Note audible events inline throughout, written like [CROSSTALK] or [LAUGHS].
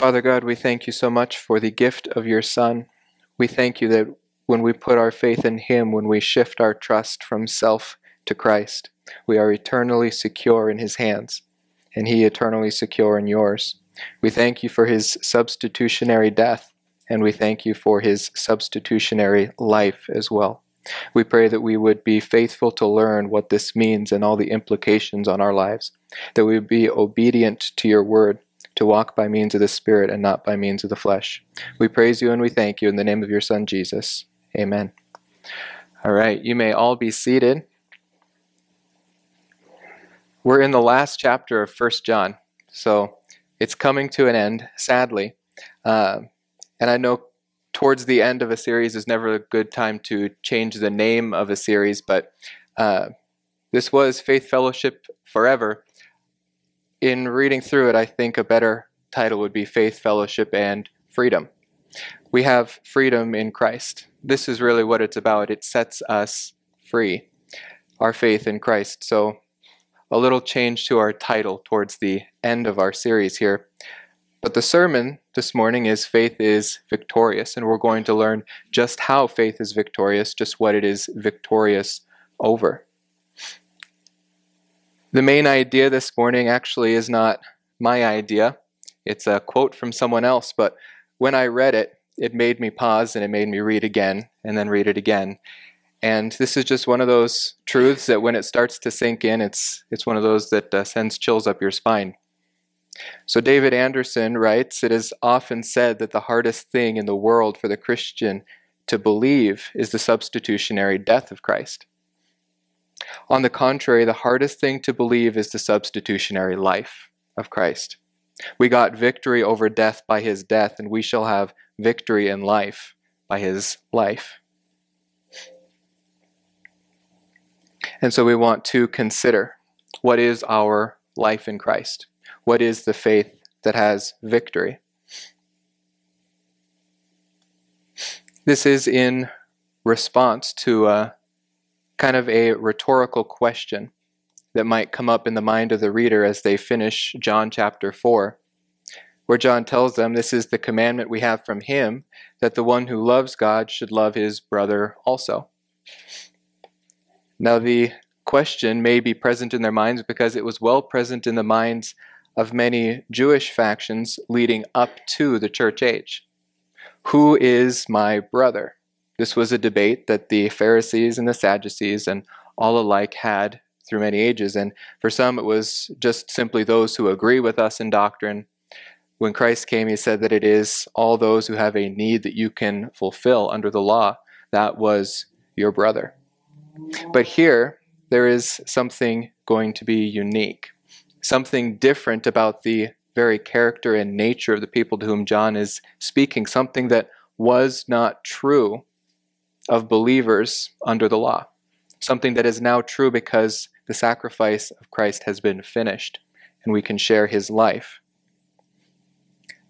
Father God, we thank you so much for the gift of your Son. We thank you that when we put our faith in Him, when we shift our trust from self to Christ, we are eternally secure in His hands, and He eternally secure in yours. We thank you for His substitutionary death, and we thank you for His substitutionary life as well. We pray that we would be faithful to learn what this means and all the implications on our lives, that we would be obedient to your word, to walk by means of the Spirit and not by means of the flesh. We praise you and we thank you in the name of your Son, Jesus. Amen. All right, you may all be seated. We're in the last chapter of First John, so it's coming to an end, sadly. Uh, and I know towards the end of a series is never a good time to change the name of a series, but uh, this was Faith Fellowship Forever. In reading through it, I think a better title would be Faith Fellowship and Freedom. We have freedom in Christ. This is really what it's about. It sets us free, our faith in Christ. So, a little change to our title towards the end of our series here. But the sermon this morning is Faith is Victorious, and we're going to learn just how faith is victorious, just what it is victorious over. The main idea this morning actually is not my idea, it's a quote from someone else, but when I read it, it made me pause and it made me read again and then read it again. And this is just one of those truths that when it starts to sink in, it's, it's one of those that uh, sends chills up your spine. So, David Anderson writes It is often said that the hardest thing in the world for the Christian to believe is the substitutionary death of Christ. On the contrary, the hardest thing to believe is the substitutionary life of Christ. We got victory over death by his death, and we shall have victory in life by his life. And so we want to consider what is our life in Christ? What is the faith that has victory? This is in response to a kind of a rhetorical question that might come up in the mind of the reader as they finish John chapter 4, where John tells them this is the commandment we have from him that the one who loves God should love his brother also. Now, the question may be present in their minds because it was well present in the minds of many Jewish factions leading up to the church age. Who is my brother? This was a debate that the Pharisees and the Sadducees and all alike had through many ages. And for some, it was just simply those who agree with us in doctrine. When Christ came, he said that it is all those who have a need that you can fulfill under the law. That was your brother. But here, there is something going to be unique, something different about the very character and nature of the people to whom John is speaking, something that was not true of believers under the law, something that is now true because the sacrifice of Christ has been finished and we can share his life.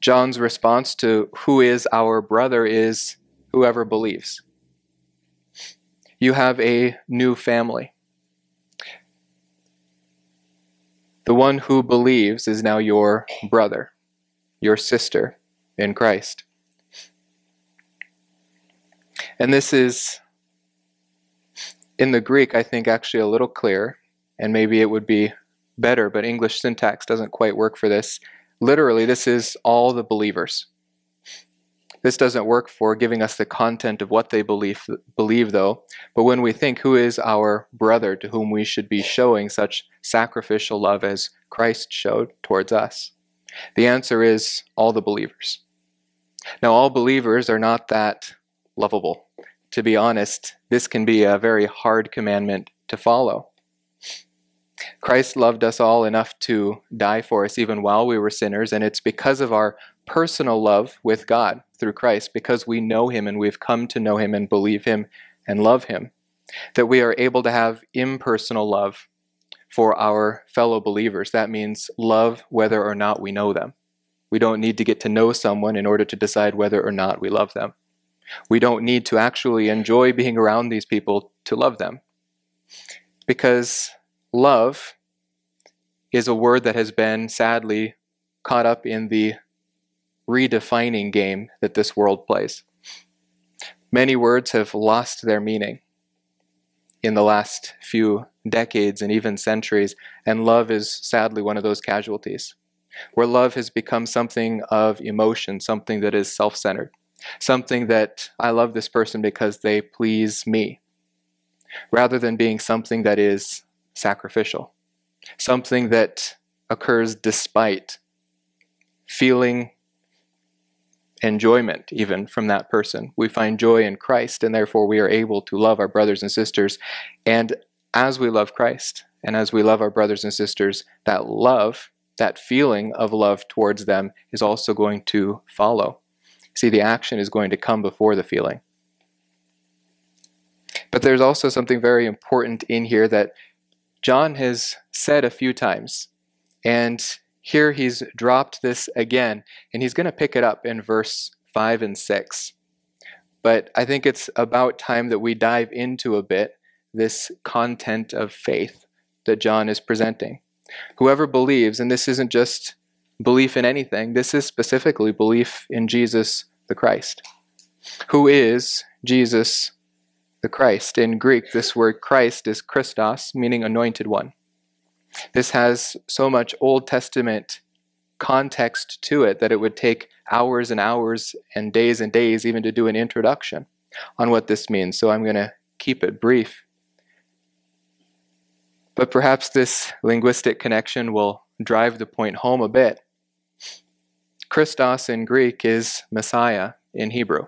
John's response to who is our brother is whoever believes. You have a new family. The one who believes is now your brother, your sister in Christ. And this is, in the Greek, I think, actually a little clearer and maybe it would be better, but English syntax doesn't quite work for this. Literally, this is all the believers. This doesn't work for giving us the content of what they believe, believe, though. But when we think who is our brother to whom we should be showing such sacrificial love as Christ showed towards us, the answer is all the believers. Now, all believers are not that lovable. To be honest, this can be a very hard commandment to follow. Christ loved us all enough to die for us even while we were sinners, and it's because of our personal love with God through Christ, because we know Him and we've come to know Him and believe Him and love Him, that we are able to have impersonal love for our fellow believers. That means love whether or not we know them. We don't need to get to know someone in order to decide whether or not we love them. We don't need to actually enjoy being around these people to love them. Because Love is a word that has been sadly caught up in the redefining game that this world plays. Many words have lost their meaning in the last few decades and even centuries, and love is sadly one of those casualties, where love has become something of emotion, something that is self centered, something that I love this person because they please me, rather than being something that is sacrificial, something that occurs despite feeling enjoyment even from that person. We find joy in Christ, and therefore we are able to love our brothers and sisters. And as we love Christ and as we love our brothers and sisters, that love, that feeling of love towards them is also going to follow. See, the action is going to come before the feeling. But there's also something very important in here that John has said a few times. And here he's dropped this again, and he's going to pick it up in verse 5 and 6. But I think it's about time that we dive into a bit this content of faith that John is presenting. Whoever believes, and this isn't just belief in anything, this is specifically belief in Jesus the Christ. Who is Jesus the Christ? In Greek, this word Christ is Christos, meaning anointed one. This has so much Old Testament context to it that it would take hours and hours and days and days even to do an introduction on what this means. So I'm going to keep it brief. But perhaps this linguistic connection will drive the point home a bit. Christos in Greek is Messiah in Hebrew.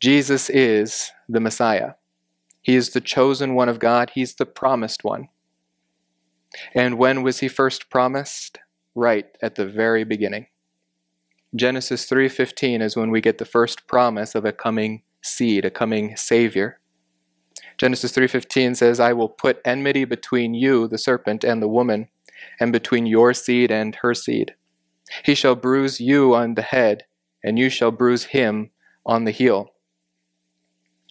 Jesus is the Messiah. He is the chosen one of God, He's the promised one. And when was he first promised? Right at the very beginning. Genesis 3:15 is when we get the first promise of a coming seed, a coming savior. Genesis 3:15 says, "I will put enmity between you, the serpent, and the woman, and between your seed and her seed. He shall bruise you on the head, and you shall bruise him on the heel."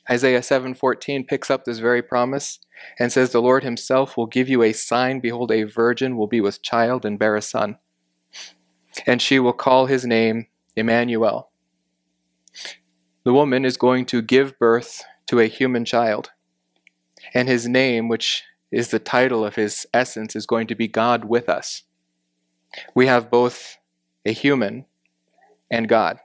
Isaiah 7:14 picks up this very promise and says the Lord himself will give you a sign behold a virgin will be with child and bear a son and she will call his name Emmanuel. The woman is going to give birth to a human child and his name which is the title of his essence is going to be God with us. We have both a human and God.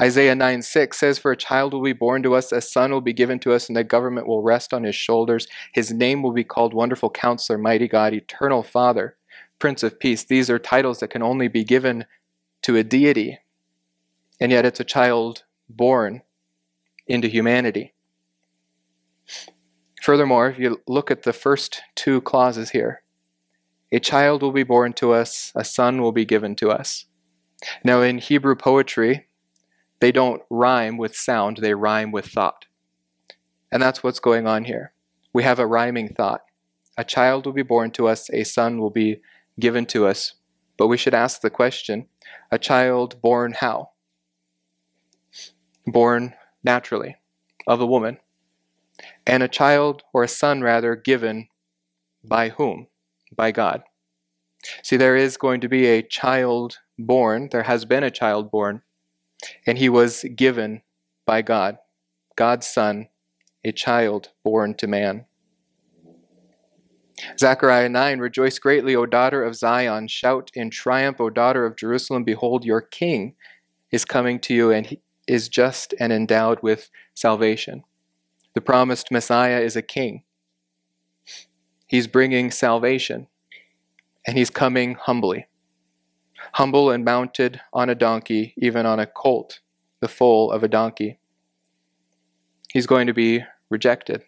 Isaiah 9 6 says, For a child will be born to us, a son will be given to us, and the government will rest on his shoulders. His name will be called Wonderful Counselor, Mighty God, Eternal Father, Prince of Peace. These are titles that can only be given to a deity, and yet it's a child born into humanity. Furthermore, if you look at the first two clauses here, a child will be born to us, a son will be given to us. Now, in Hebrew poetry, they don't rhyme with sound, they rhyme with thought. And that's what's going on here. We have a rhyming thought. A child will be born to us, a son will be given to us. But we should ask the question a child born how? Born naturally, of a woman. And a child, or a son rather, given by whom? By God. See, there is going to be a child born, there has been a child born and he was given by God, God's Son, a child born to man. Zechariah 9 Rejoice greatly, O daughter of Zion. Shout in triumph, O daughter of Jerusalem. Behold, your king is coming to you, and he is just and endowed with salvation. The promised Messiah is a king. He's bringing salvation, and he's coming humbly humble and mounted on a donkey, even on a colt, the foal of a donkey. He's going to be rejected.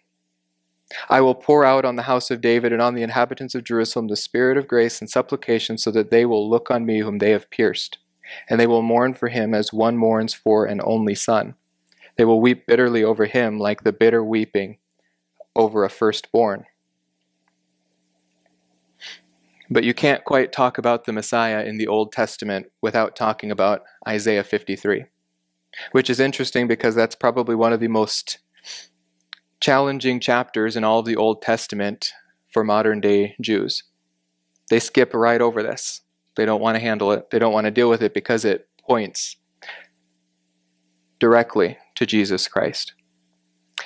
I will pour out on the house of David and on the inhabitants of Jerusalem the spirit of grace and supplication, so that they will look on me whom they have pierced, and they will mourn for him as one mourns for an only son. They will weep bitterly over him like the bitter weeping over a firstborn. But you can't quite talk about the Messiah in the Old Testament without talking about Isaiah 53, which is interesting because that's probably one of the most challenging chapters in all of the Old Testament for modern day Jews. They skip right over this. They don't want to handle it. They don't want to deal with it because it points directly to Jesus Christ.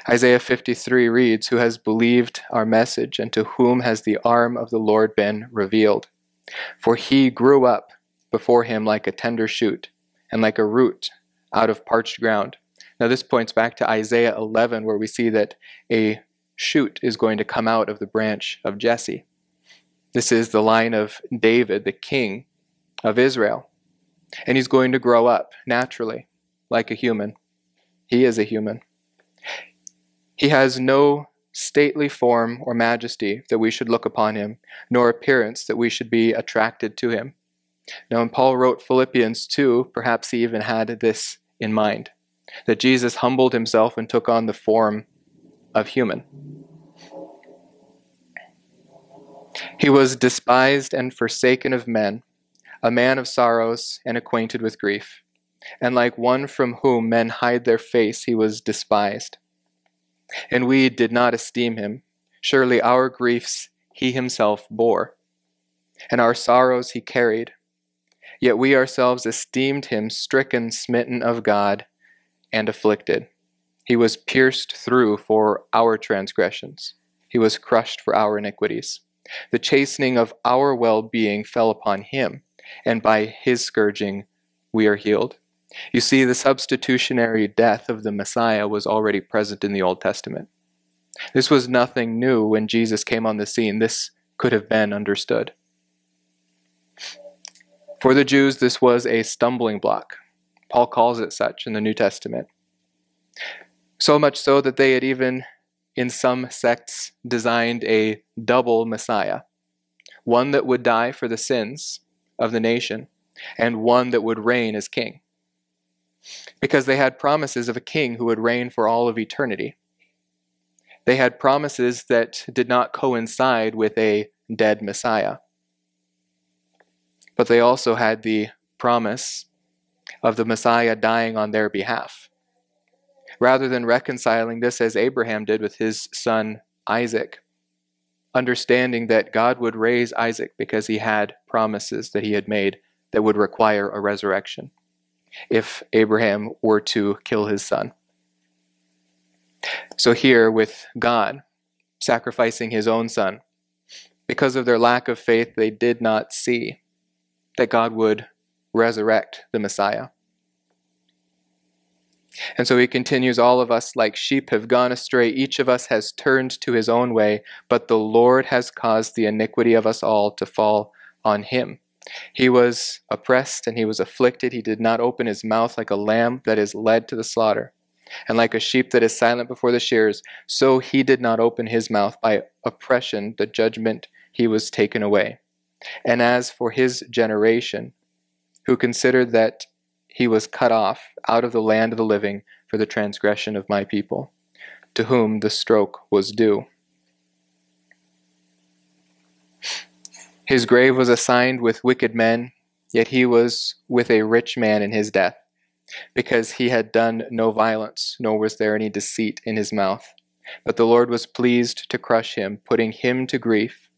Isaiah 53 reads, Who has believed our message, and to whom has the arm of the Lord been revealed? For he grew up before him like a tender shoot, and like a root out of parched ground. Now, this points back to Isaiah 11, where we see that a shoot is going to come out of the branch of Jesse. This is the line of David, the king of Israel. And he's going to grow up naturally, like a human. He is a human. He has no stately form or majesty that we should look upon him, nor appearance that we should be attracted to him. Now, when Paul wrote Philippians 2, perhaps he even had this in mind that Jesus humbled himself and took on the form of human. He was despised and forsaken of men, a man of sorrows and acquainted with grief. And like one from whom men hide their face, he was despised. And we did not esteem him. Surely our griefs he himself bore, and our sorrows he carried. Yet we ourselves esteemed him stricken, smitten of God, and afflicted. He was pierced through for our transgressions, he was crushed for our iniquities. The chastening of our well being fell upon him, and by his scourging we are healed. You see, the substitutionary death of the Messiah was already present in the Old Testament. This was nothing new when Jesus came on the scene. This could have been understood. For the Jews, this was a stumbling block. Paul calls it such in the New Testament. So much so that they had even, in some sects, designed a double Messiah one that would die for the sins of the nation, and one that would reign as king. Because they had promises of a king who would reign for all of eternity. They had promises that did not coincide with a dead Messiah. But they also had the promise of the Messiah dying on their behalf. Rather than reconciling this as Abraham did with his son Isaac, understanding that God would raise Isaac because he had promises that he had made that would require a resurrection if Abraham were to kill his son. So, here with God sacrificing his own son, because of their lack of faith, they did not see that God would resurrect the Messiah. And so he continues, All of us, like sheep, have gone astray. Each of us has turned to his own way, but the Lord has caused the iniquity of us all to fall on him. He was oppressed and he was afflicted. He did not open his mouth like a lamb that is led to the slaughter, and like a sheep that is silent before the shears. So he did not open his mouth by oppression, the judgment he was taken away. And as for his generation, who considered that he was cut off out of the land of the living for the transgression of my people, to whom the stroke was due. His grave was assigned with wicked men, yet he was with a rich man in his death, because he had done no violence, nor was there any deceit in his mouth. But the Lord was pleased to crush him, putting him to grief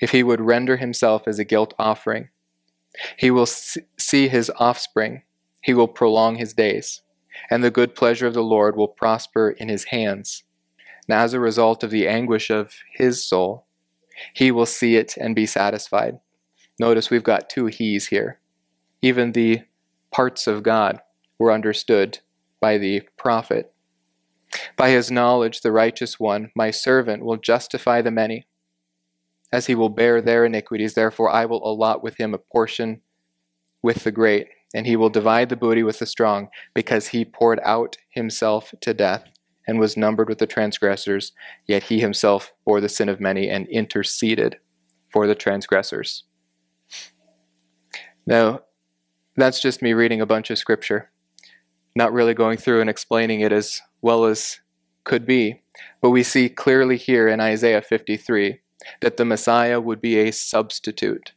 if he would render himself as a guilt offering. He will see his offspring, he will prolong his days, and the good pleasure of the Lord will prosper in his hands. And as a result of the anguish of his soul, he will see it and be satisfied. Notice we've got two he's here. Even the parts of God were understood by the prophet. By his knowledge, the righteous one, my servant, will justify the many as he will bear their iniquities. Therefore, I will allot with him a portion with the great, and he will divide the booty with the strong, because he poured out himself to death and was numbered with the transgressors, yet he himself bore the sin of many and interceded for the transgressors. Now, that's just me reading a bunch of scripture, not really going through and explaining it as well as could be. But we see clearly here in Isaiah 53 that the Messiah would be a substitute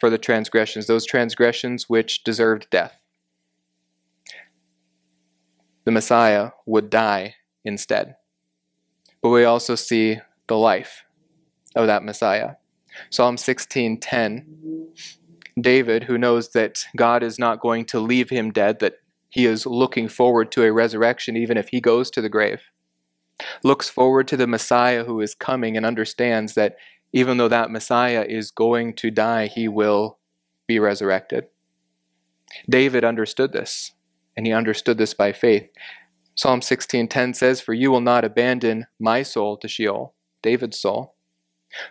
for the transgressions, those transgressions which deserved death. The Messiah would die instead. But we also see the life of that Messiah. Psalm 16:10 David, who knows that God is not going to leave him dead, that he is looking forward to a resurrection even if he goes to the grave, looks forward to the Messiah who is coming and understands that even though that Messiah is going to die, he will be resurrected. David understood this, and he understood this by faith. Psalm 16:10 says, "For you will not abandon my soul to Sheol, David's soul,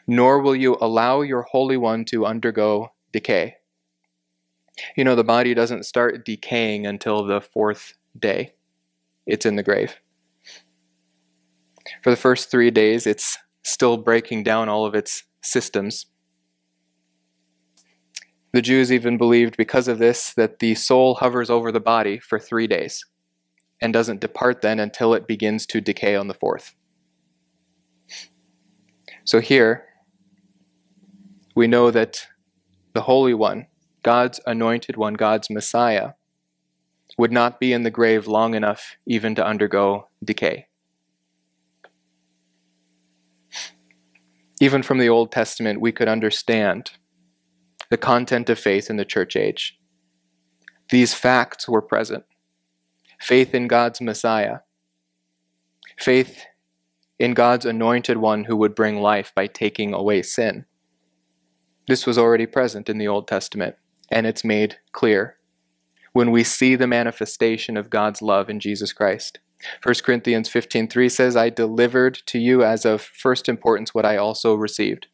nor will you allow your holy one to undergo decay." You know, the body doesn't start decaying until the fourth day. It's in the grave. For the first 3 days, it's still breaking down all of its systems. The Jews even believed because of this that the soul hovers over the body for three days and doesn't depart then until it begins to decay on the fourth. So here, we know that the Holy One, God's anointed one, God's Messiah, would not be in the grave long enough even to undergo decay. Even from the Old Testament, we could understand the content of faith in the church age. These facts were present faith in God's Messiah, faith in God's anointed one who would bring life by taking away sin. This was already present in the Old Testament, and it's made clear when we see the manifestation of God's love in Jesus Christ. 1 Corinthians 15:3 says, "I delivered to you as of first importance what I also received."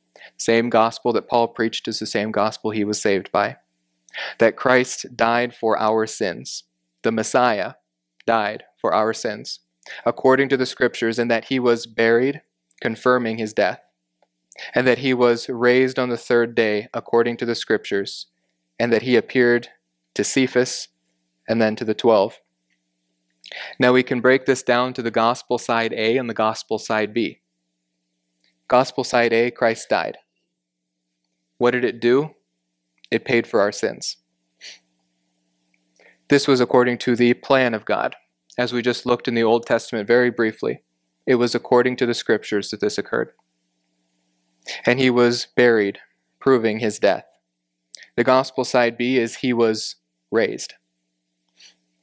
Same gospel that Paul preached is the same gospel he was saved by. That Christ died for our sins. The Messiah died for our sins, according to the scriptures, and that he was buried, confirming his death, and that he was raised on the third day, according to the scriptures, and that he appeared to Cephas and then to the twelve. Now we can break this down to the gospel side A and the gospel side B. Gospel side A, Christ died. What did it do? It paid for our sins. This was according to the plan of God. As we just looked in the Old Testament very briefly, it was according to the scriptures that this occurred. And he was buried, proving his death. The gospel side B is he was raised.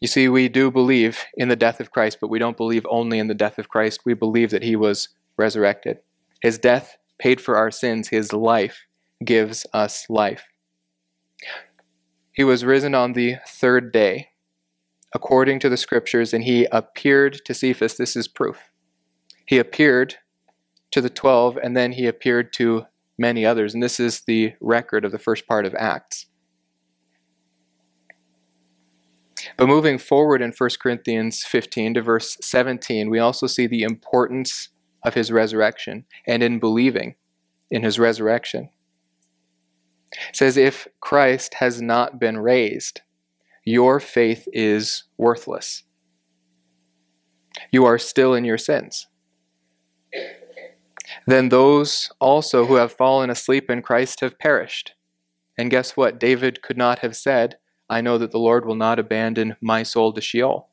You see, we do believe in the death of Christ, but we don't believe only in the death of Christ. We believe that he was resurrected. His death paid for our sins, his life gives us life. He was risen on the third day, according to the scriptures, and he appeared to Cephas. This is proof. He appeared to the twelve, and then he appeared to many others. And this is the record of the first part of Acts. But moving forward in 1 Corinthians 15 to verse 17, we also see the importance of his resurrection and in believing in his resurrection. It says, If Christ has not been raised, your faith is worthless. You are still in your sins. Then those also who have fallen asleep in Christ have perished. And guess what? David could not have said, I know that the Lord will not abandon my soul to Sheol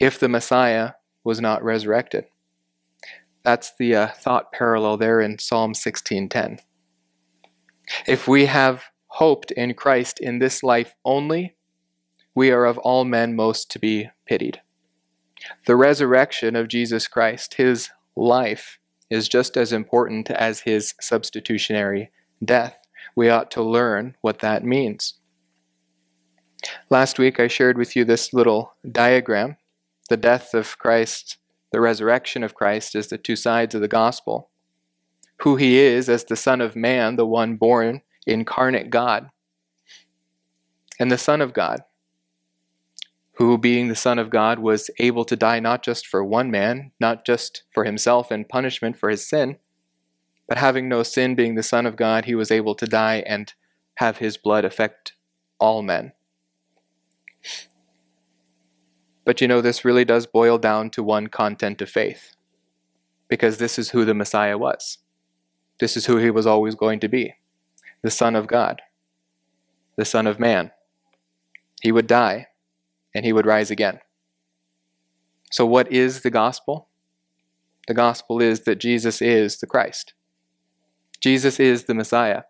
if the Messiah was not resurrected. That's the uh, thought parallel there in Psalm 16:10. If we have hoped in Christ in this life only, we are of all men most to be pitied. The resurrection of Jesus Christ, his life, is just as important as his substitutionary death. We ought to learn what that means. Last week I shared with you this little diagram. The death of Christ, the resurrection of Christ, is the two sides of the gospel who he is as the Son of Man, the one born incarnate God, and the Son of God, who, being the Son of God, was able to die not just for one man, not just for himself in punishment for his sin, but having no sin, being the Son of God, he was able to die and have his blood affect all men. But you know, this really does boil down to one content of faith, because this is who the Messiah was. This is who he was always going to be the Son of God, the Son of Man. He would die and he would rise again. So, what is the gospel? The gospel is that Jesus is the Christ. Jesus is the Messiah.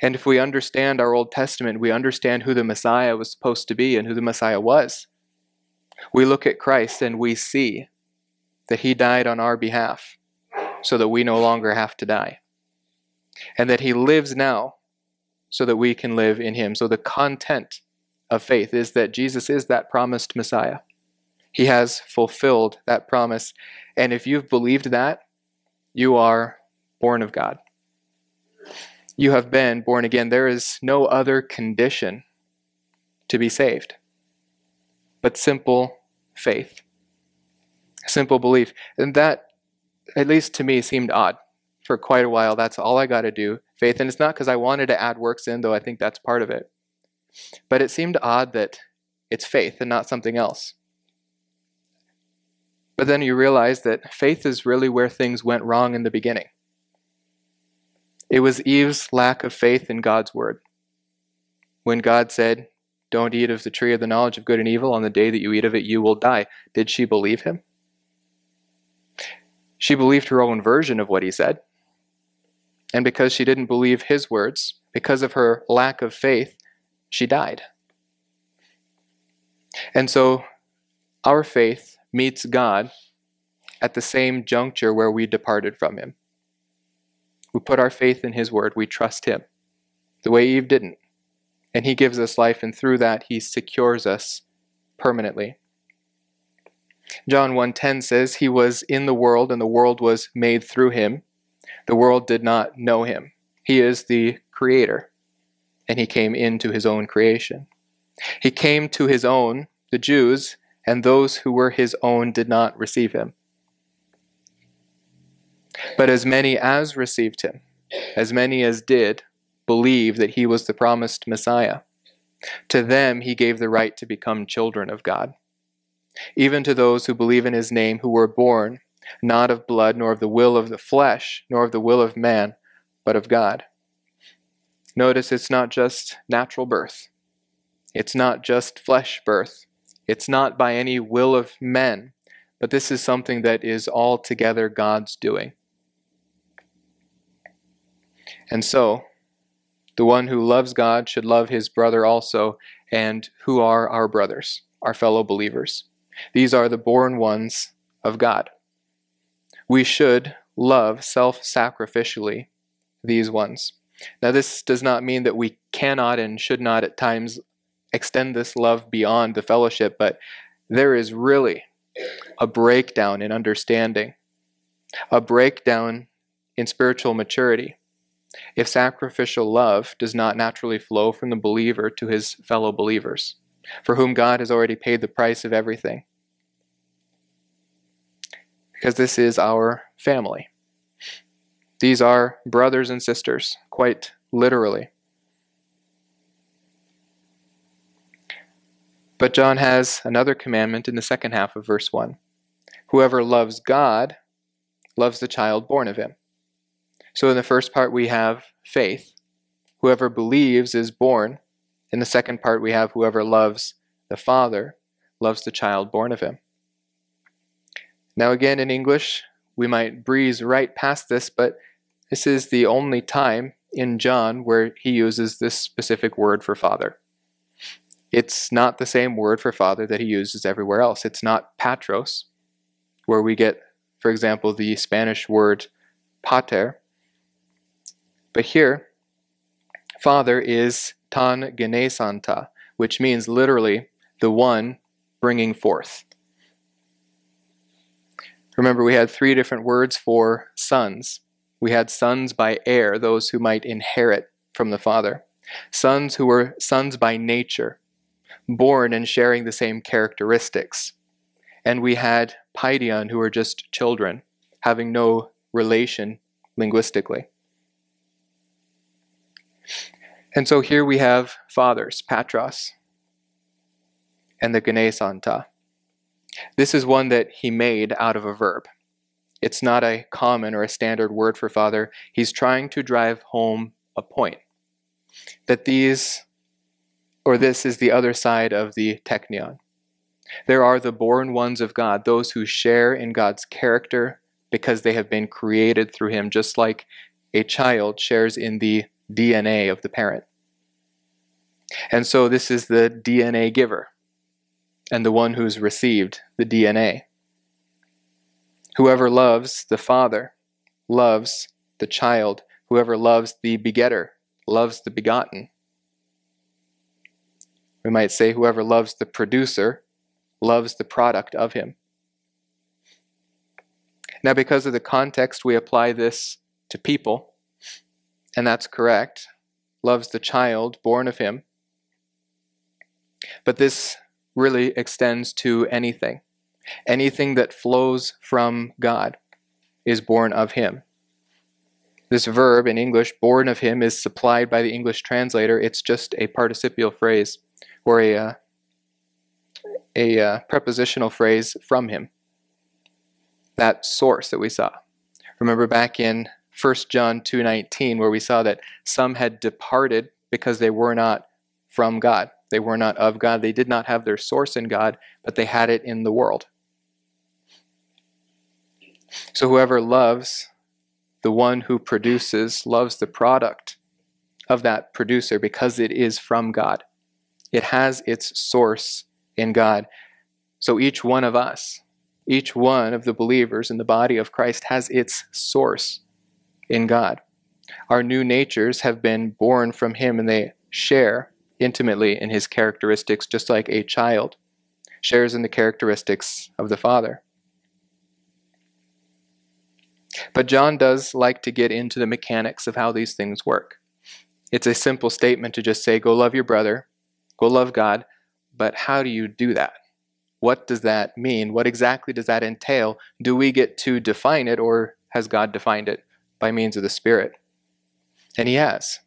And if we understand our Old Testament, we understand who the Messiah was supposed to be and who the Messiah was. We look at Christ and we see that he died on our behalf so that we no longer have to die. And that he lives now so that we can live in him. So the content of faith is that Jesus is that promised Messiah. He has fulfilled that promise. And if you've believed that, you are born of God. You have been born again. There is no other condition to be saved but simple faith, simple belief. And that, at least to me, seemed odd for quite a while. That's all I got to do, faith. And it's not because I wanted to add works in, though I think that's part of it. But it seemed odd that it's faith and not something else. But then you realize that faith is really where things went wrong in the beginning. It was Eve's lack of faith in God's word. When God said, Don't eat of the tree of the knowledge of good and evil, on the day that you eat of it, you will die. Did she believe him? She believed her own version of what he said. And because she didn't believe his words, because of her lack of faith, she died. And so our faith meets God at the same juncture where we departed from him. We put our faith in his word, we trust him, the way Eve didn't. And he gives us life, and through that, he secures us permanently. John 1:10 says he was in the world and the world was made through him. The world did not know him. He is the creator and he came into his own creation. He came to his own, the Jews, and those who were his own did not receive him. But as many as received him, as many as did, believe that he was the promised Messiah. To them he gave the right to become children of God. Even to those who believe in his name, who were born not of blood, nor of the will of the flesh, nor of the will of man, but of God. Notice it's not just natural birth. It's not just flesh birth. It's not by any will of men, but this is something that is altogether God's doing. And so, the one who loves God should love his brother also, and who are our brothers, our fellow believers. These are the born ones of God. We should love self sacrificially these ones. Now, this does not mean that we cannot and should not at times extend this love beyond the fellowship, but there is really a breakdown in understanding, a breakdown in spiritual maturity. If sacrificial love does not naturally flow from the believer to his fellow believers, for whom God has already paid the price of everything. Because this is our family. These are brothers and sisters, quite literally. But John has another commandment in the second half of verse 1. Whoever loves God loves the child born of him. So in the first part, we have faith. Whoever believes is born. In the second part, we have whoever loves the Father loves the child born of him. Now, again, in English, we might breeze right past this, but this is the only time in John where he uses this specific word for father. It's not the same word for father that he uses everywhere else. It's not patros, where we get, for example, the Spanish word pater. But here, father is tan genesanta, which means literally the one bringing forth. Remember, we had three different words for sons. We had sons by heir, those who might inherit from the Father. Sons who were sons by nature, born and sharing the same characteristics. And we had paidion, who were just children, having no relation linguistically. And so here we have fathers, patros, and the genesanta. This is one that he made out of a verb. It's not a common or a standard word for father. He's trying to drive home a point that these, or this is the other side of the teknion. There are the born ones of God, those who share in God's character because they have been created through Him, just like a child shares in the DNA of the parent. And so this is the DNA giver and the one who's received the DNA. Whoever loves the Father loves the child. Whoever loves the begetter loves the begotten. We might say, whoever loves the producer loves the product of him. Now, because of the context, we apply this to people, and that's correct. Loves the child born of him. But this really extends to anything. Anything that flows from God is born of him. This verb in English, born of him, is supplied by the English translator. It's just a participial phrase or a, uh, a uh, prepositional phrase from him. That source that we saw. Remember back in 1 John 2:19 where we saw that some had departed because they were not from God. They were not of God. They did not have their source in God, but they had it in the world. So whoever loves the one who produces loves the product of that producer because it is from God. It has its source in God. So each one of us, each one of the believers in the body of Christ has its source in God. Our new natures have been born from Him and they share intimately in His characteristics, just like a child shares in the characteristics of the Father. But John does like to get into the mechanics of how these things work. It's a simple statement to just say, go love your brother, go love God, but how do you do that? What does that mean? What exactly does that entail? Do we get to define it, or has God defined it by means of the Spirit? And He has.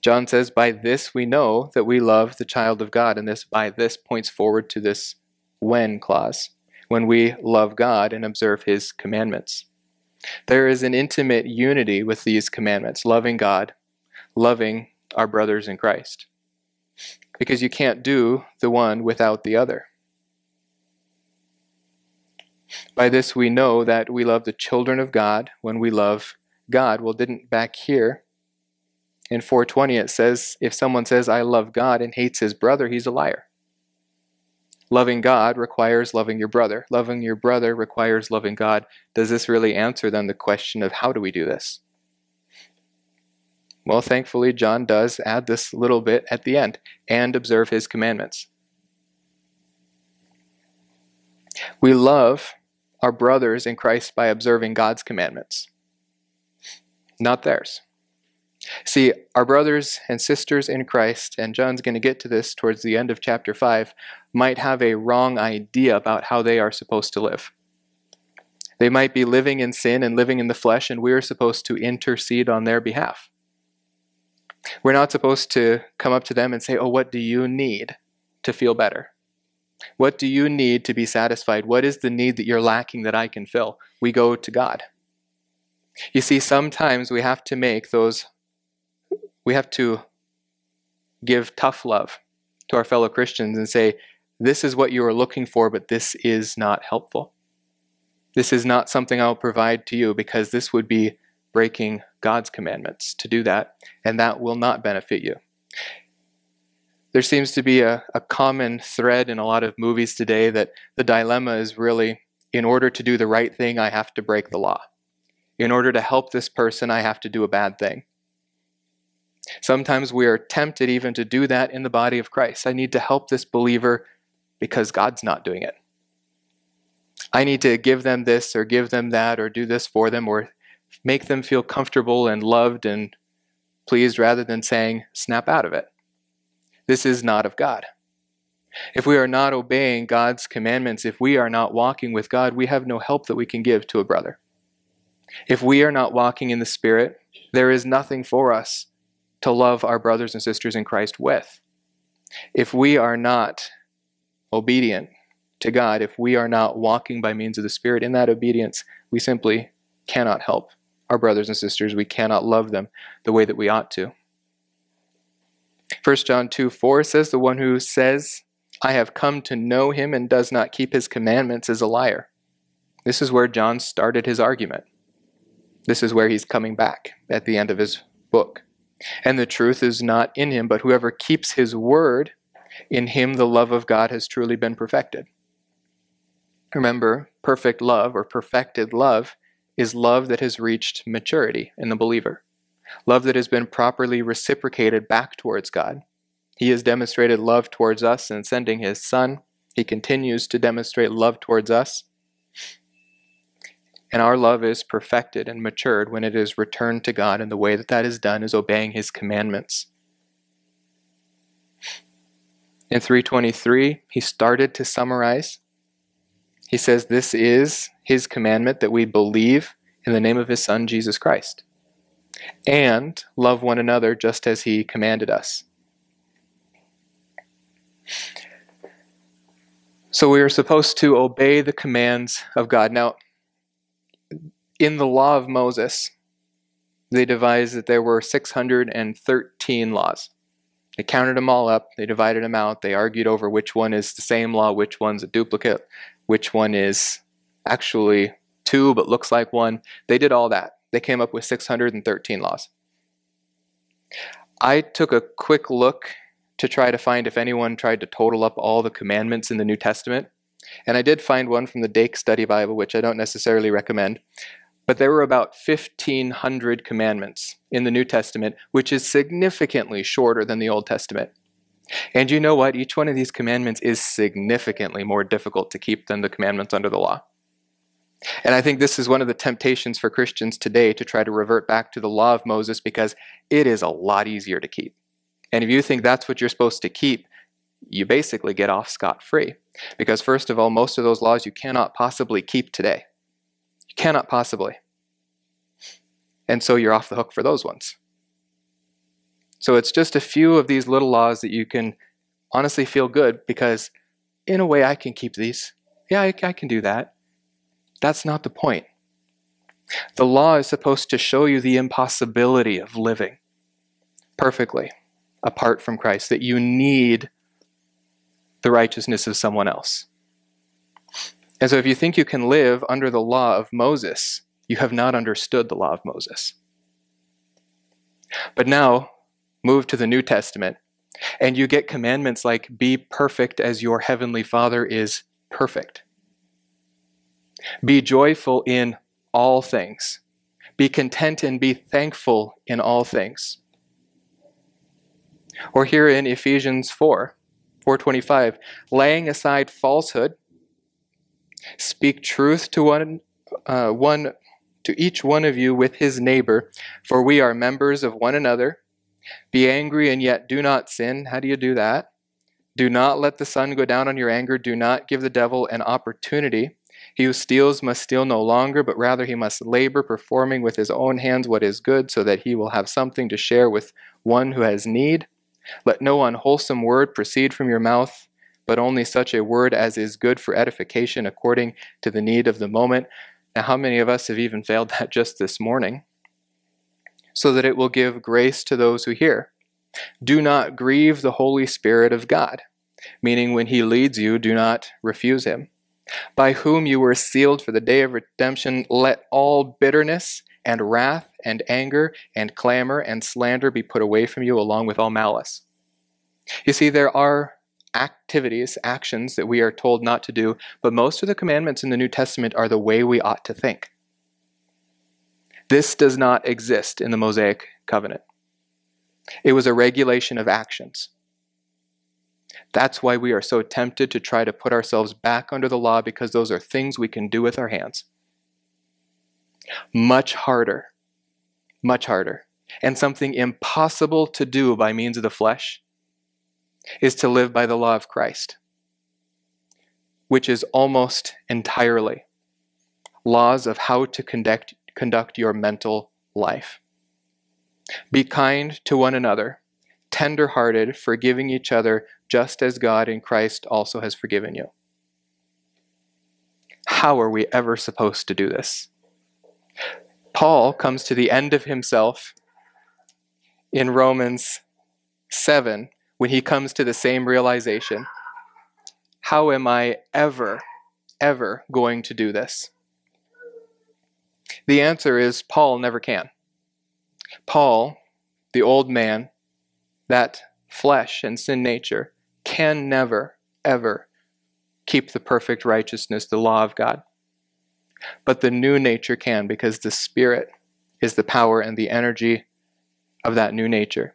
John says, By this we know that we love the child of God, and this by this points forward to this when clause, when we love God and observe His commandments. There is an intimate unity with these commandments loving God, loving our brothers in Christ. Because you can't do the one without the other. By this we know that we love the children of God when we love God. Well, didn't back here in 420 it says, if someone says, I love God and hates his brother, he's a liar. Loving God requires loving your brother. Loving your brother requires loving God. Does this really answer then the question of how do we do this? Well, thankfully, John does add this little bit at the end and observe his commandments. We love our brothers in Christ by observing God's commandments, not theirs. See, our brothers and sisters in Christ, and John's going to get to this towards the end of chapter 5, might have a wrong idea about how they are supposed to live. They might be living in sin and living in the flesh, and we are supposed to intercede on their behalf. We're not supposed to come up to them and say, Oh, what do you need to feel better? What do you need to be satisfied? What is the need that you're lacking that I can fill? We go to God. You see, sometimes we have to make those we have to give tough love to our fellow Christians and say, this is what you are looking for, but this is not helpful. This is not something I'll provide to you because this would be breaking God's commandments to do that, and that will not benefit you. There seems to be a, a common thread in a lot of movies today that the dilemma is really in order to do the right thing, I have to break the law. In order to help this person, I have to do a bad thing. Sometimes we are tempted even to do that in the body of Christ. I need to help this believer because God's not doing it. I need to give them this or give them that or do this for them or make them feel comfortable and loved and pleased rather than saying, snap out of it. This is not of God. If we are not obeying God's commandments, if we are not walking with God, we have no help that we can give to a brother. If we are not walking in the Spirit, there is nothing for us to love our brothers and sisters in Christ with. If we are not obedient to God, if we are not walking by means of the Spirit in that obedience, we simply cannot help our brothers and sisters. We cannot love them the way that we ought to. 1 John 2 4 says, The one who says, I have come to know him and does not keep his commandments is a liar. This is where John started his argument. This is where he's coming back at the end of his book. And the truth is not in him, but whoever keeps his word, in him the love of God has truly been perfected. Remember, perfect love or perfected love is love that has reached maturity in the believer, love that has been properly reciprocated back towards God. He has demonstrated love towards us in sending his Son. He continues to demonstrate love towards us. And our love is perfected and matured when it is returned to God, and the way that that is done is obeying His commandments. In 323, he started to summarize. He says, This is His commandment that we believe in the name of His Son, Jesus Christ, and love one another just as He commanded us. So we are supposed to obey the commands of God. Now, in the law of Moses, they devised that there were 613 laws. They counted them all up, they divided them out, they argued over which one is the same law, which one's a duplicate, which one is actually two but looks like one. They did all that. They came up with 613 laws. I took a quick look to try to find if anyone tried to total up all the commandments in the New Testament. And I did find one from the Dake Study Bible, which I don't necessarily recommend. But there were about 1,500 commandments in the New Testament, which is significantly shorter than the Old Testament. And you know what? Each one of these commandments is significantly more difficult to keep than the commandments under the law. And I think this is one of the temptations for Christians today to try to revert back to the law of Moses because it is a lot easier to keep. And if you think that's what you're supposed to keep, you basically get off scot free. Because, first of all, most of those laws you cannot possibly keep today. Cannot possibly. And so you're off the hook for those ones. So it's just a few of these little laws that you can honestly feel good because, in a way, I can keep these. Yeah, I, I can do that. That's not the point. The law is supposed to show you the impossibility of living perfectly apart from Christ, that you need the righteousness of someone else. And so, if you think you can live under the law of Moses, you have not understood the law of Moses. But now, move to the New Testament, and you get commandments like be perfect as your heavenly Father is perfect. Be joyful in all things. Be content and be thankful in all things. Or here in Ephesians 4, 425, laying aside falsehood, speak truth to one, uh, one to each one of you with his neighbor, for we are members of one another. Be angry and yet do not sin. How do you do that? Do not let the sun go down on your anger. Do not give the devil an opportunity. He who steals must steal no longer, but rather he must labor, performing with his own hands what is good, so that he will have something to share with one who has need. Let no unwholesome word proceed from your mouth, but only such a word as is good for edification according to the need of the moment. Now, how many of us have even failed [LAUGHS] that just this morning? So that it will give grace to those who hear. Do not grieve the Holy Spirit of God, meaning when He leads you, do not refuse Him. By whom you were sealed for the day of redemption, let all bitterness and wrath and anger and clamor and slander be put away from you along with all malice. You see, there are activities, actions that we are told not to do, but most of the commandments in the New Testament are the way we ought to think. This does not exist in the Mosaic covenant. It was a regulation of actions. That's why we are so tempted to try to put ourselves back under the law because those are things we can do with our hands. Much harder, much harder, and something impossible to do by means of the flesh is to live by the law of Christ, which is almost entirely laws of how to conduct, conduct your mental life. Be kind to one another, tender hearted, forgiving each other, just as God in Christ also has forgiven you. How are we ever supposed to do this? Paul comes to the end of himself in Romans 7 when he comes to the same realization. How am I ever, ever going to do this? The answer is Paul never can. Paul the old man, that flesh and sin nature, can never, ever keep the perfect righteousness, the law of God. But the new nature can because the Spirit is the power and the energy of that new nature.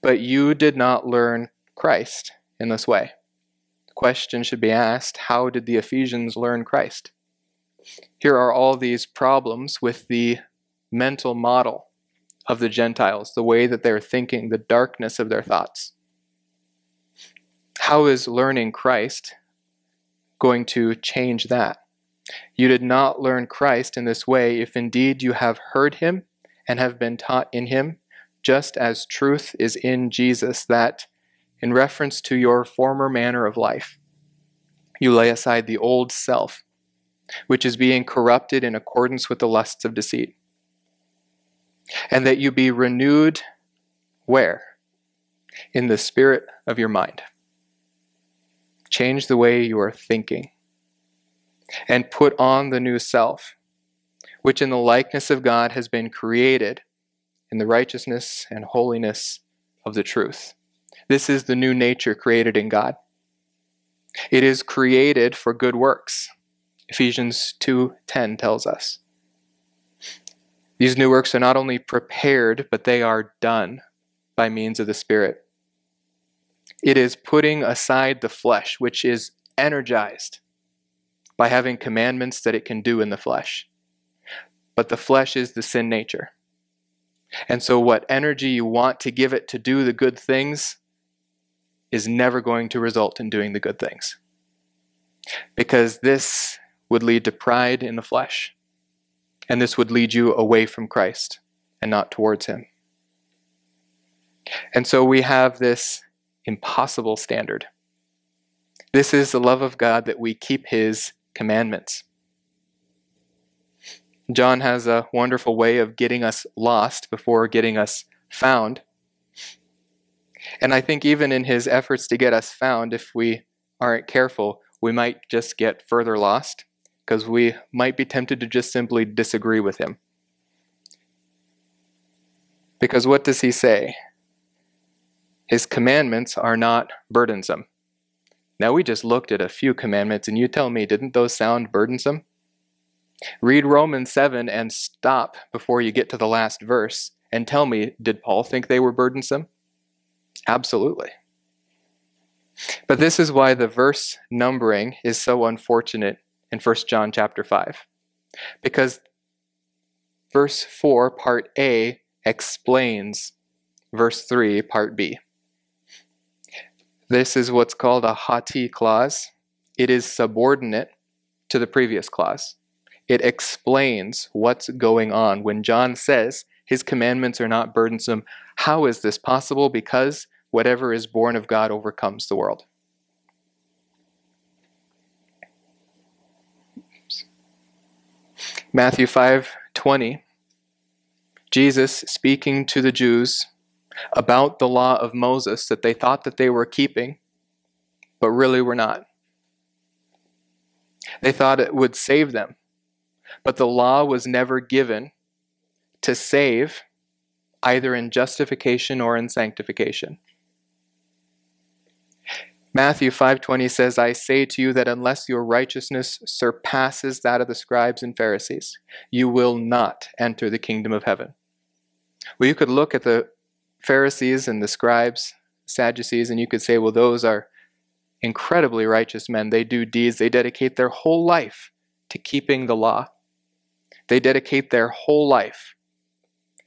But you did not learn Christ in this way. The question should be asked how did the Ephesians learn Christ? Here are all these problems with the mental model of the Gentiles, the way that they're thinking, the darkness of their thoughts. How is learning Christ going to change that? You did not learn Christ in this way if indeed you have heard him and have been taught in him, just as truth is in Jesus, that in reference to your former manner of life, you lay aside the old self, which is being corrupted in accordance with the lusts of deceit, and that you be renewed where? In the spirit of your mind. Change the way you are thinking and put on the new self, which in the likeness of God has been created in the righteousness and holiness of the truth. This is the new nature created in God. It is created for good works. Ephesians 2:10 tells us. These new works are not only prepared, but they are done by means of the Spirit. It is putting aside the flesh, which is energized by having commandments that it can do in the flesh. But the flesh is the sin nature. And so, what energy you want to give it to do the good things is never going to result in doing the good things. Because this would lead to pride in the flesh. And this would lead you away from Christ and not towards Him. And so we have this impossible standard. This is the love of God that we keep His commandments. John has a wonderful way of getting us lost before getting us found. And I think even in his efforts to get us found, if we aren't careful, we might just get further lost because we might be tempted to just simply disagree with him. Because what does he say? His commandments are not burdensome. Now, we just looked at a few commandments, and you tell me, didn't those sound burdensome? Read Romans 7 and stop before you get to the last verse and tell me, did Paul think they were burdensome? Absolutely. But this is why the verse numbering is so unfortunate in 1 John chapter 5. Because verse 4, part A, explains verse 3, part B. This is what's called a hoti clause. It is subordinate to the previous clause. It explains what's going on. When John says his commandments are not burdensome, how is this possible? Because whatever is born of God overcomes the world. Matthew 5:20 Jesus speaking to the Jews about the law of Moses that they thought that they were keeping, but really were not. They thought it would save them, but the law was never given to save either in justification or in sanctification. Matthew 5:20 says, "I say to you that unless your righteousness surpasses that of the scribes and Pharisees, you will not enter the kingdom of heaven." Well, you could look at the Pharisees and the scribes, Sadducees, and you could say, well, those are incredibly righteous men. They do deeds, they dedicate their whole life to keeping the law. They dedicate their whole life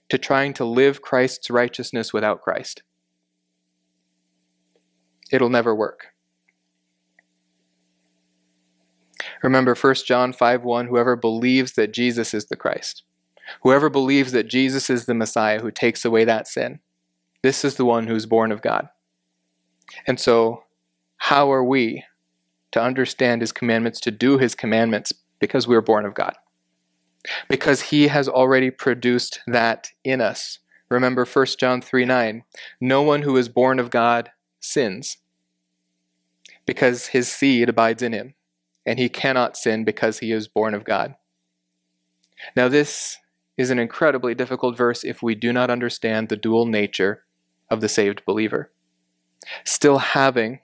to trying to live Christ's righteousness without Christ. It'll never work. Remember 1 John 5 1 whoever believes that Jesus is the Christ Whoever believes that Jesus is the Messiah who takes away that sin, this is the one who's born of God. And so, how are we to understand his commandments, to do his commandments? Because we're born of God. Because he has already produced that in us. Remember 1 John 3 9. No one who is born of God sins, because his seed abides in him, and he cannot sin because he is born of God. Now, this is an incredibly difficult verse if we do not understand the dual nature of the saved believer. Still having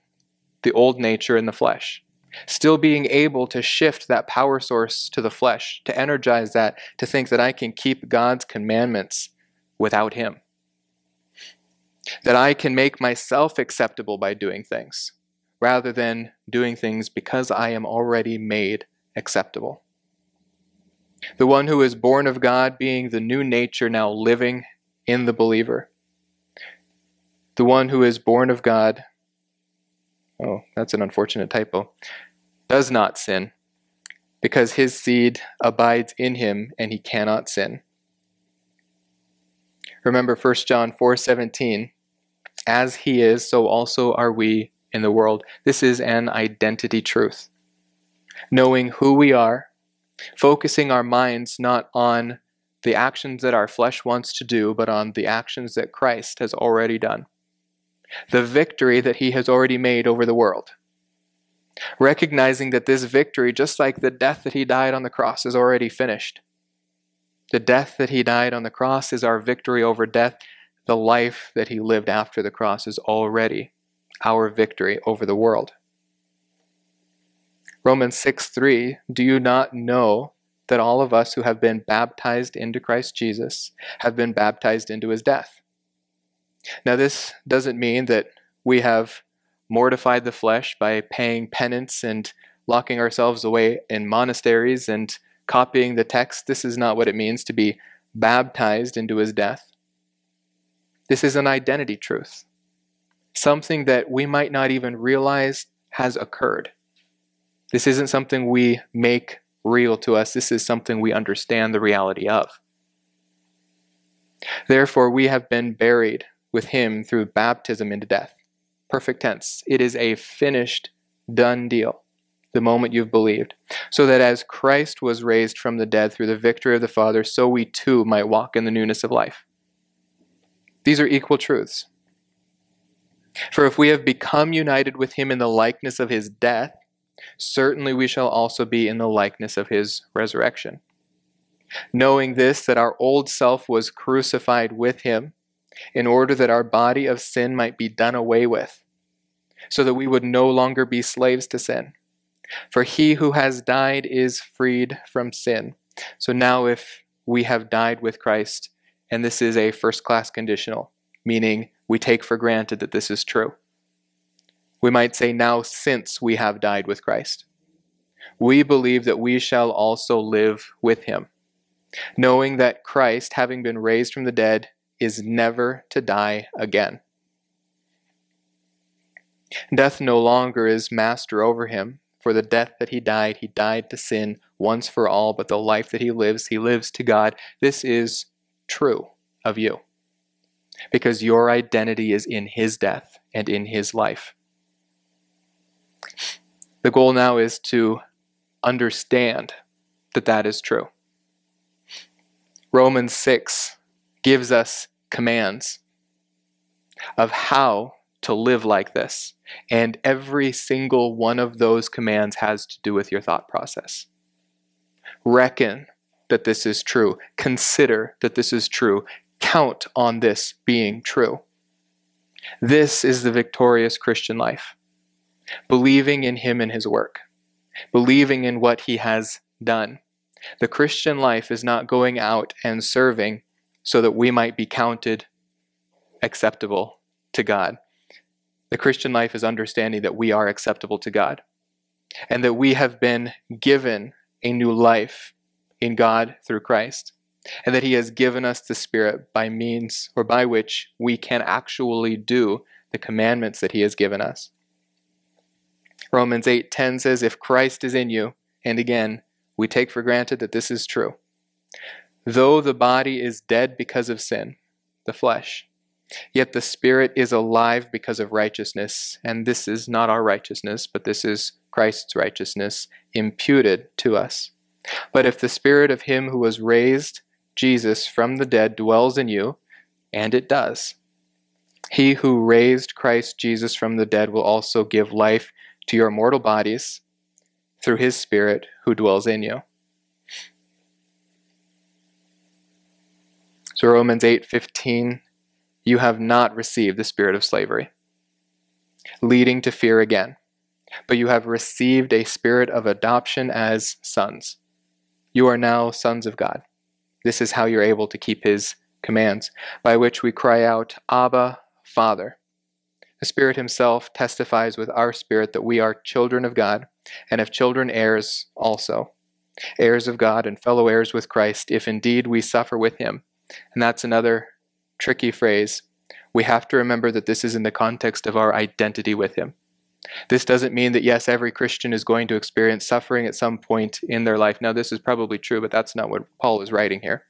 the old nature in the flesh, still being able to shift that power source to the flesh, to energize that, to think that I can keep God's commandments without Him. That I can make myself acceptable by doing things, rather than doing things because I am already made acceptable. The one who is born of God being the new nature now living in the believer. The one who is born of God, oh, that's an unfortunate typo, does not sin because his seed abides in him and he cannot sin. Remember 1 John 4:17, as he is so also are we in the world. This is an identity truth. Knowing who we are focusing our minds not on the actions that our flesh wants to do, but on the actions that Christ has already done. The victory that he has already made over the world. Recognizing that this victory, just like the death that he died on the cross, is already finished. The death that he died on the cross is our victory over death. The life that he lived after the cross is already our victory over the world. Romans 6 3, do you not know that all of us who have been baptized into Christ Jesus have been baptized into his death? Now, this doesn't mean that we have mortified the flesh by paying penance and locking ourselves away in monasteries and copying the text. This is not what it means to be baptized into his death. This is an identity truth, something that we might not even realize has occurred. This isn't something we make real to us, this is something we understand the reality of. Therefore, we have been buried with him through baptism into death. Perfect tense. It is a finished, done deal the moment you've believed. So that as Christ was raised from the dead through the victory of the Father, so we too might walk in the newness of life. These are equal truths. For if we have become united with him in the likeness of his death, certainly we shall also be in the likeness of his resurrection. Knowing this, that our old self was crucified with him, in order that our body of sin might be done away with, so that we would no longer be slaves to sin. For he who has died is freed from sin. So now, if we have died with Christ, and this is a first class conditional, meaning we take for granted that this is true we might say, now since we have died with Christ. We believe that we shall also live with him, knowing that Christ, having been raised from the dead, is never to die again. Death no longer is master over him, for the death that he died, he died to sin once for all, but the life that he lives, he lives to God. This is true of you, because your identity is in his death and in his life. The goal now is to understand that that is true. Romans 6 gives us commands of how to live like this. And every single one of those commands has to do with your thought process. Reckon that this is true. Consider that this is true. Count on this being true. This is the victorious Christian life believing in Him and His work, believing in what He has done. The Christian life is not going out and serving so that we might be counted acceptable to God. The Christian life is understanding that we are acceptable to God and that we have been given a new life in God through Christ and that He has given us the Spirit by means or by which we can actually do the commandments that He has given us. Romans 8:10 says if Christ is in you, and again, we take for granted that this is true. Though the body is dead because of sin, the flesh, yet the spirit is alive because of righteousness. And this is not our righteousness, but this is Christ's righteousness imputed to us. But if the spirit of him who was raised Jesus from the dead dwells in you, and it does, he who raised Christ Jesus from the dead will also give life to your mortal bodies through his Spirit who dwells in you. So Romans 8:15 you have not received the spirit of slavery leading to fear again but you have received a spirit of adoption as sons. You are now sons of God. This is how you're able to keep his commands by which we cry out abba father the spirit himself testifies with our spirit that we are children of God and if children heirs also heirs of God and fellow heirs with Christ if indeed we suffer with him and that's another tricky phrase. We have to remember that this is in the context of our identity with Him. This doesn't mean that, yes, every Christian is going to experience suffering at some point in their life. Now, this is probably true, but that's not what Paul is writing here.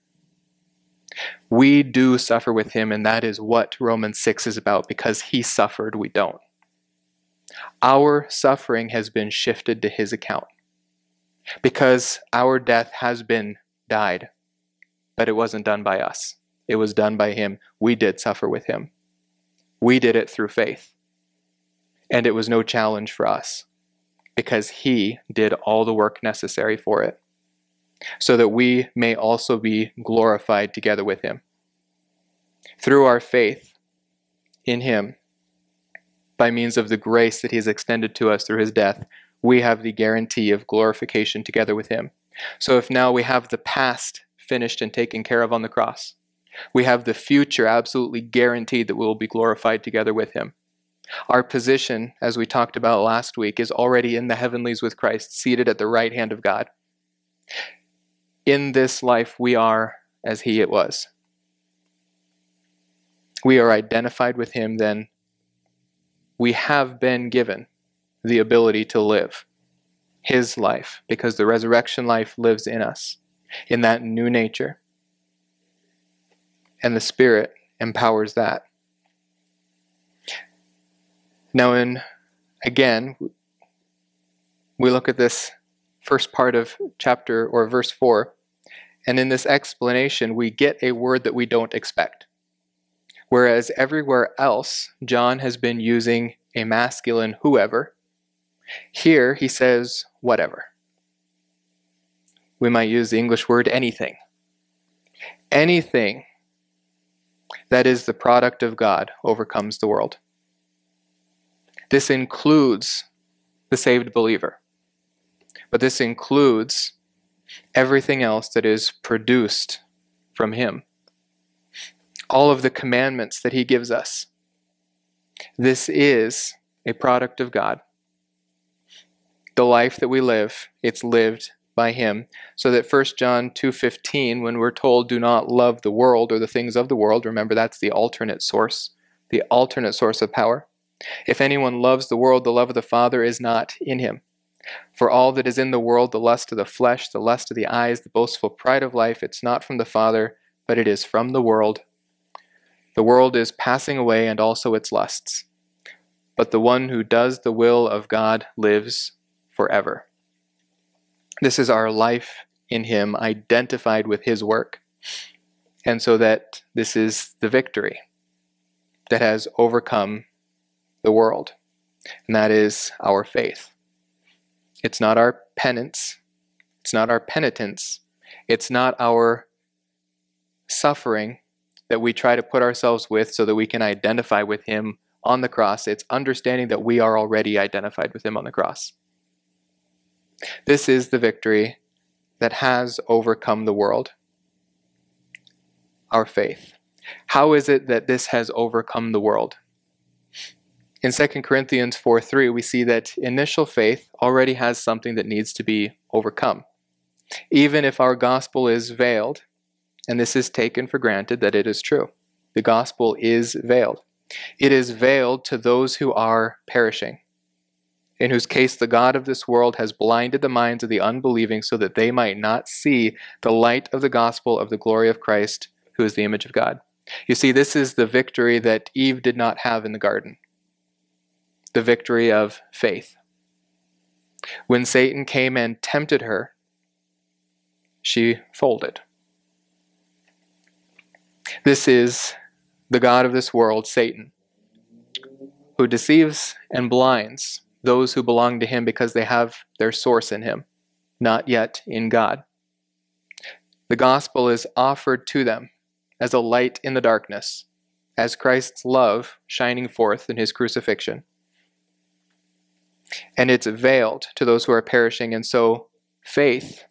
We do suffer with him, and that is what Romans 6 is about because he suffered, we don't. Our suffering has been shifted to his account because our death has been died but it wasn't done by us. It was done by Him. We did suffer with Him. We did it through faith. And it was no challenge for us because He did all the work necessary for it, so that we may also be glorified together with Him. Through our faith in Him, by means of the grace that He has extended to us through His death, we have the guarantee of glorification together with Him. So if now we have the past finished and taken care of on the cross. We have the future absolutely guaranteed that we will be glorified together with Him. Our position, as we talked about last week, is already in the heavenlies with Christ, seated at the right hand of God. In this life, we are as He it was. We are identified with Him, then we have been given the ability to live His life because the resurrection life lives in us in that new nature. And the Spirit empowers that. Now, in again, we look at this first part of chapter or verse 4, and in this explanation, we get a word that we don't expect. Whereas everywhere else, John has been using a masculine whoever, here he says whatever we might use the English word anything. Anything that is the product of God overcomes the world. This includes the saved believer, but this includes everything else that is produced from Him. All of the commandments that He gives us. This is a product of God. The life that we live, it's lived by him so that 1 john 2.15 when we're told do not love the world or the things of the world remember that's the alternate source the alternate source of power. If anyone loves the world the love of the father is not in him. For all that is in the world the lust of the flesh the lust of the eyes the boastful pride of life it's not from the father but it is from the world. The world is passing away and also its lusts. But the one who does the will of god lives forever this is our life in Him, identified with His work. And so that this is the victory that has overcome the world. And that is our faith. It's not our penance, it's not our penitence, it's not our suffering that we try to put ourselves with so that we can identify with Him on the cross. It's understanding that we are already identified with Him on the cross. This is the victory that has overcome the world. Our faith. How is it that this has overcome the world? In 2 Corinthians 4 3, we see that initial faith already has something that needs to be overcome. Even if our gospel is veiled, and this is taken for granted that it is true, the gospel is veiled. It is veiled to those who are perishing. In whose case the God of this world has blinded the minds of the unbelieving so that they might not see the light of the gospel of the glory of Christ, who is the image of God. You see, this is the victory that Eve did not have in the garden the victory of faith. When Satan came and tempted her, she folded. This is the God of this world, Satan, who deceives and blinds those who belong to him because they have their source in him, not yet in God. The gospel is offered to them as a light in the darkness, as Christ's love shining forth in his crucifixion. And it's veiled to those who are perishing, and so faith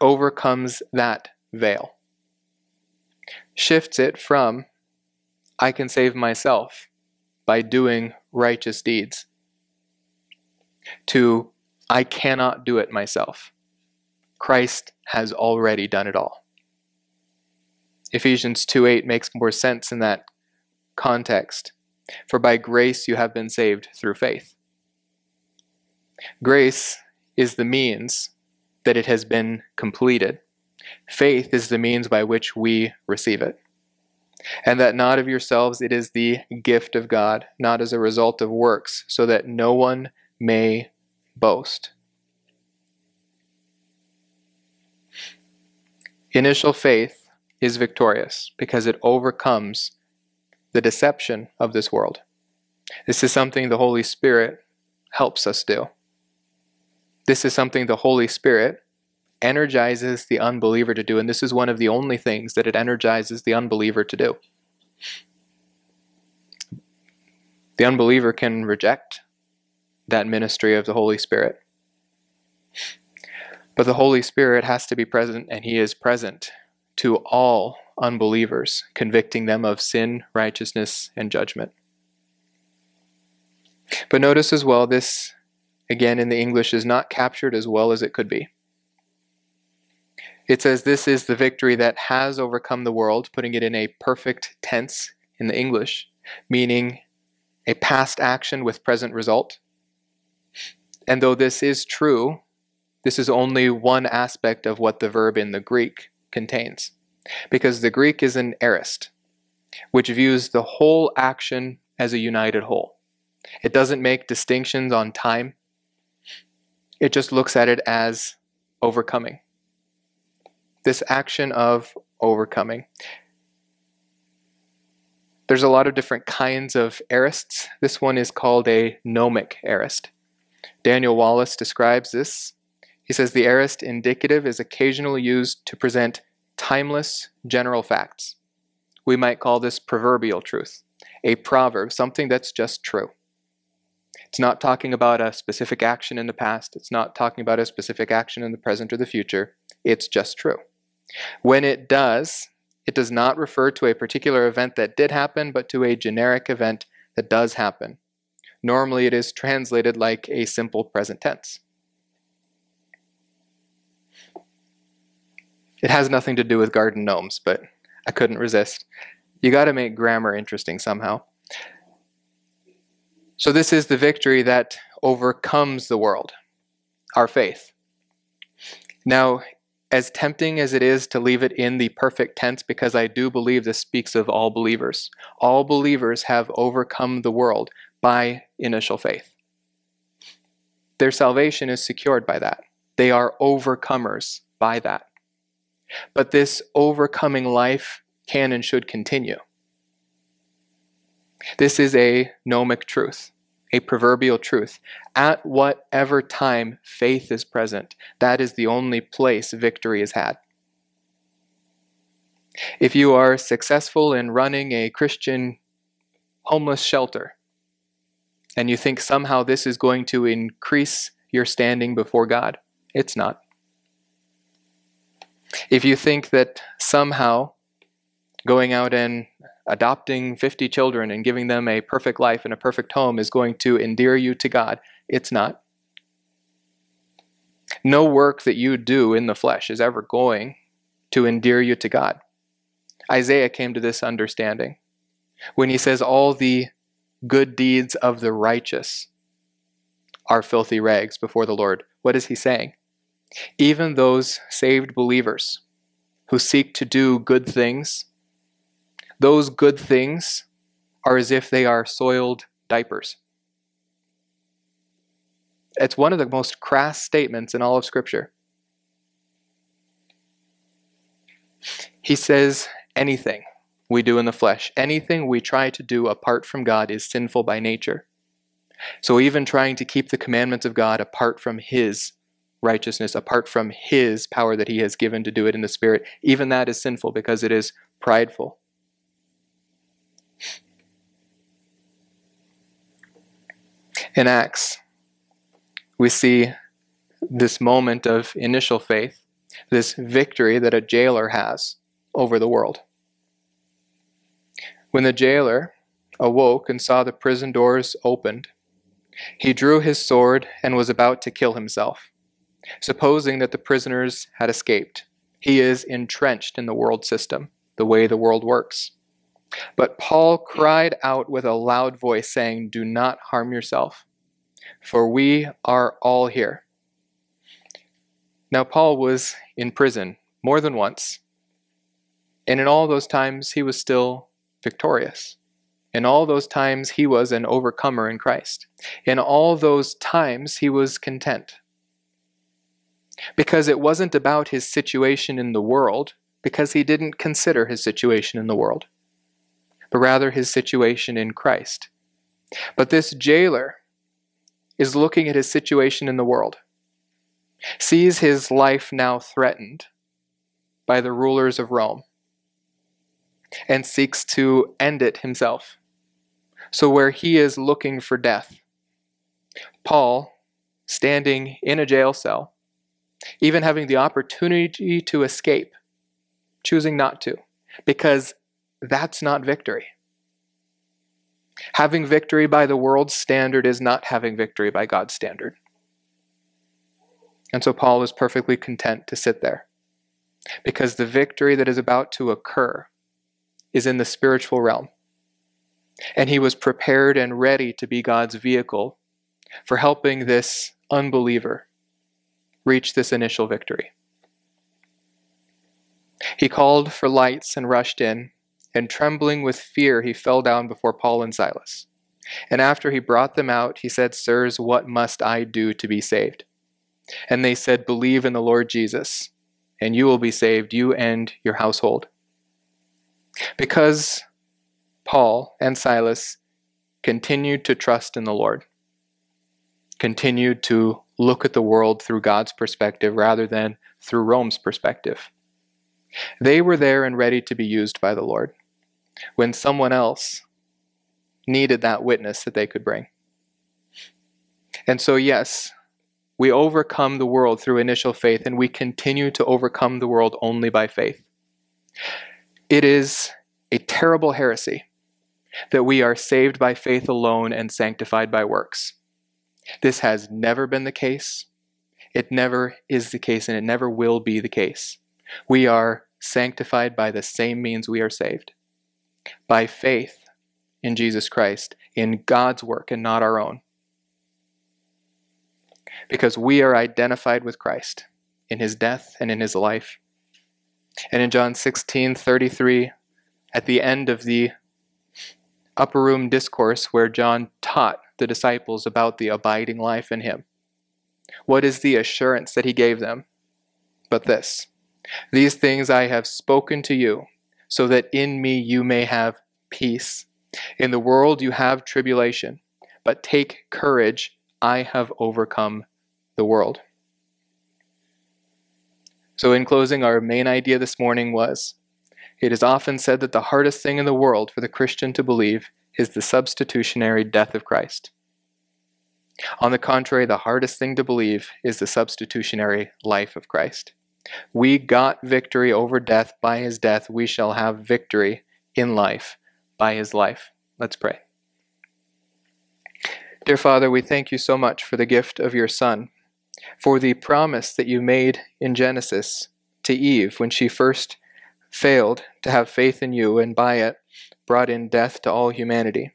overcomes that veil, shifts it from, I can save myself by doing righteous deeds to I cannot do it myself. Christ has already done it all. Ephesians 2 8 makes more sense in that context. For by grace you have been saved through faith. Grace is the means that it has been completed. Faith is the means by which we receive it. And that not of yourselves, it is the gift of God, not as a result of works, so that no one may boast. Initial faith is victorious because it overcomes the deception of this world. This is something the Holy Spirit helps us do. This is something the Holy Spirit energizes the unbeliever to do, and this is one of the only things that it energizes the unbeliever to do. The unbeliever can reject that ministry of the Holy Spirit. But the Holy Spirit has to be present, and He is present to all unbelievers, convicting them of sin, righteousness, and judgment. But notice as well, this, again in the English, is not captured as well as it could be. It says this is the victory that has overcome the world, putting it in a perfect tense in the English, meaning a past action with present result. And though this is true, this is only one aspect of what the verb in the Greek contains. Because the Greek is an aorist, which views the whole action as a united whole. It doesn't make distinctions on time, it just looks at it as overcoming. This action of overcoming. There's a lot of different kinds of aorists. This one is called a gnomic aorist. Daniel Wallace describes this. He says the aorist indicative is occasionally used to present timeless general facts. We might call this proverbial truth, a proverb, something that's just true. It's not talking about a specific action in the past, it's not talking about a specific action in the present or the future. It's just true. When it does, it does not refer to a particular event that did happen, but to a generic event that does happen. Normally, it is translated like a simple present tense. It has nothing to do with garden gnomes, but I couldn't resist. You got to make grammar interesting somehow. So, this is the victory that overcomes the world, our faith. Now, as tempting as it is to leave it in the perfect tense, because I do believe this speaks of all believers, all believers have overcome the world by initial faith. Their salvation is secured by that. They are overcomers by that. But this overcoming life can and should continue. This is a gnomic truth, a proverbial truth. At whatever time faith is present, that is the only place victory is had. If you are successful in running a Christian homeless shelter, and you think somehow this is going to increase your standing before God. It's not. If you think that somehow going out and adopting 50 children and giving them a perfect life and a perfect home is going to endear you to God, it's not. No work that you do in the flesh is ever going to endear you to God. Isaiah came to this understanding when he says, All the good deeds of the righteous are filthy rags before the Lord. What is he saying? Even those saved believers who seek to do good things, those good things are as if they are soiled diapers. It's one of the most crass statements in all of Scripture. He says, anything we do in the flesh, anything we try to do apart from God is sinful by nature. So even trying to keep the commandments of God apart from His righteousness, apart from His power that He has given to do it in the Spirit, even that is sinful because it is prideful. In Acts, we see this moment of initial faith, this victory that a jailer has over the world. When the jailer awoke and saw the prison doors opened, he drew his sword and was about to kill himself, supposing that the prisoners had escaped. He is entrenched in the world system, the way the world works. But Paul cried out with a loud voice, saying, Do not harm yourself, for we are all here. Now, Paul was in prison more than once, and in all those times he was still victorious. In all those times, he was an overcomer in Christ. In all those times, he was content. Because it wasn't about his situation in the world, because he didn't consider his situation in the world, but rather his situation in Christ. But this jailer is looking at his situation in the world, sees his life now threatened by the rulers of Rome, and seeks to end it himself. So, where he is looking for death, Paul, standing in a jail cell, even having the opportunity to escape, choosing not to, because that's not victory. Having victory by the world's standard is not having victory by God's standard. And so Paul is perfectly content to sit there because the victory that is about to occur is in the spiritual realm. And he was prepared and ready to be God's vehicle for helping this unbeliever reach this initial victory. He called for lights and rushed in, and trembling with fear, he fell down before Paul and Silas. And after he brought them out, he said, Sirs, what must I do to be saved? And they said, Believe in the Lord Jesus, and you will be saved, you and your household. Because Paul and Silas continued to trust in the Lord, continued to look at the world through God's perspective rather than through Rome's perspective. They were there and ready to be used by the Lord when someone else needed that witness that they could bring. And so, yes, we overcome the world through initial faith, and we continue to overcome the world only by faith. It is a terrible heresy that we are saved by faith alone and sanctified by works. This has never been the case. It never is the case, and it never will be the case. We are sanctified by the same means we are saved by faith in Jesus Christ, in God's work and not our own. Because we are identified with Christ in his death and in his life. And in John 16 33, at the end of the upper room discourse where John taught the disciples about the abiding life in him. What is the assurance that he gave them? But this These things I have spoken to you, so that in me you may have peace. In the world you have tribulation, but take courage, I have overcome the world. So, in closing, our main idea this morning was it is often said that the hardest thing in the world for the Christian to believe is the substitutionary death of Christ. On the contrary, the hardest thing to believe is the substitutionary life of Christ. We got victory over death by his death. We shall have victory in life by his life. Let's pray. Dear Father, we thank you so much for the gift of your Son, for the promise that you made in Genesis to Eve when she first failed to have faith in you and by it brought in death to all humanity.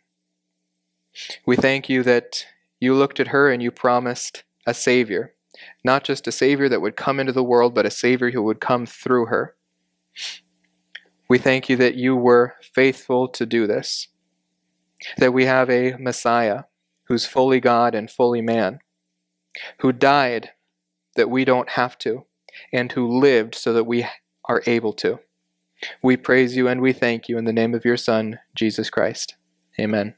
We thank you that you looked at her and you promised a Savior. Not just a Savior that would come into the world, but a Savior who would come through her. We thank you that you were faithful to do this, that we have a Messiah who's fully God and fully man, who died that we don't have to, and who lived so that we are able to. We praise you and we thank you in the name of your Son, Jesus Christ. Amen.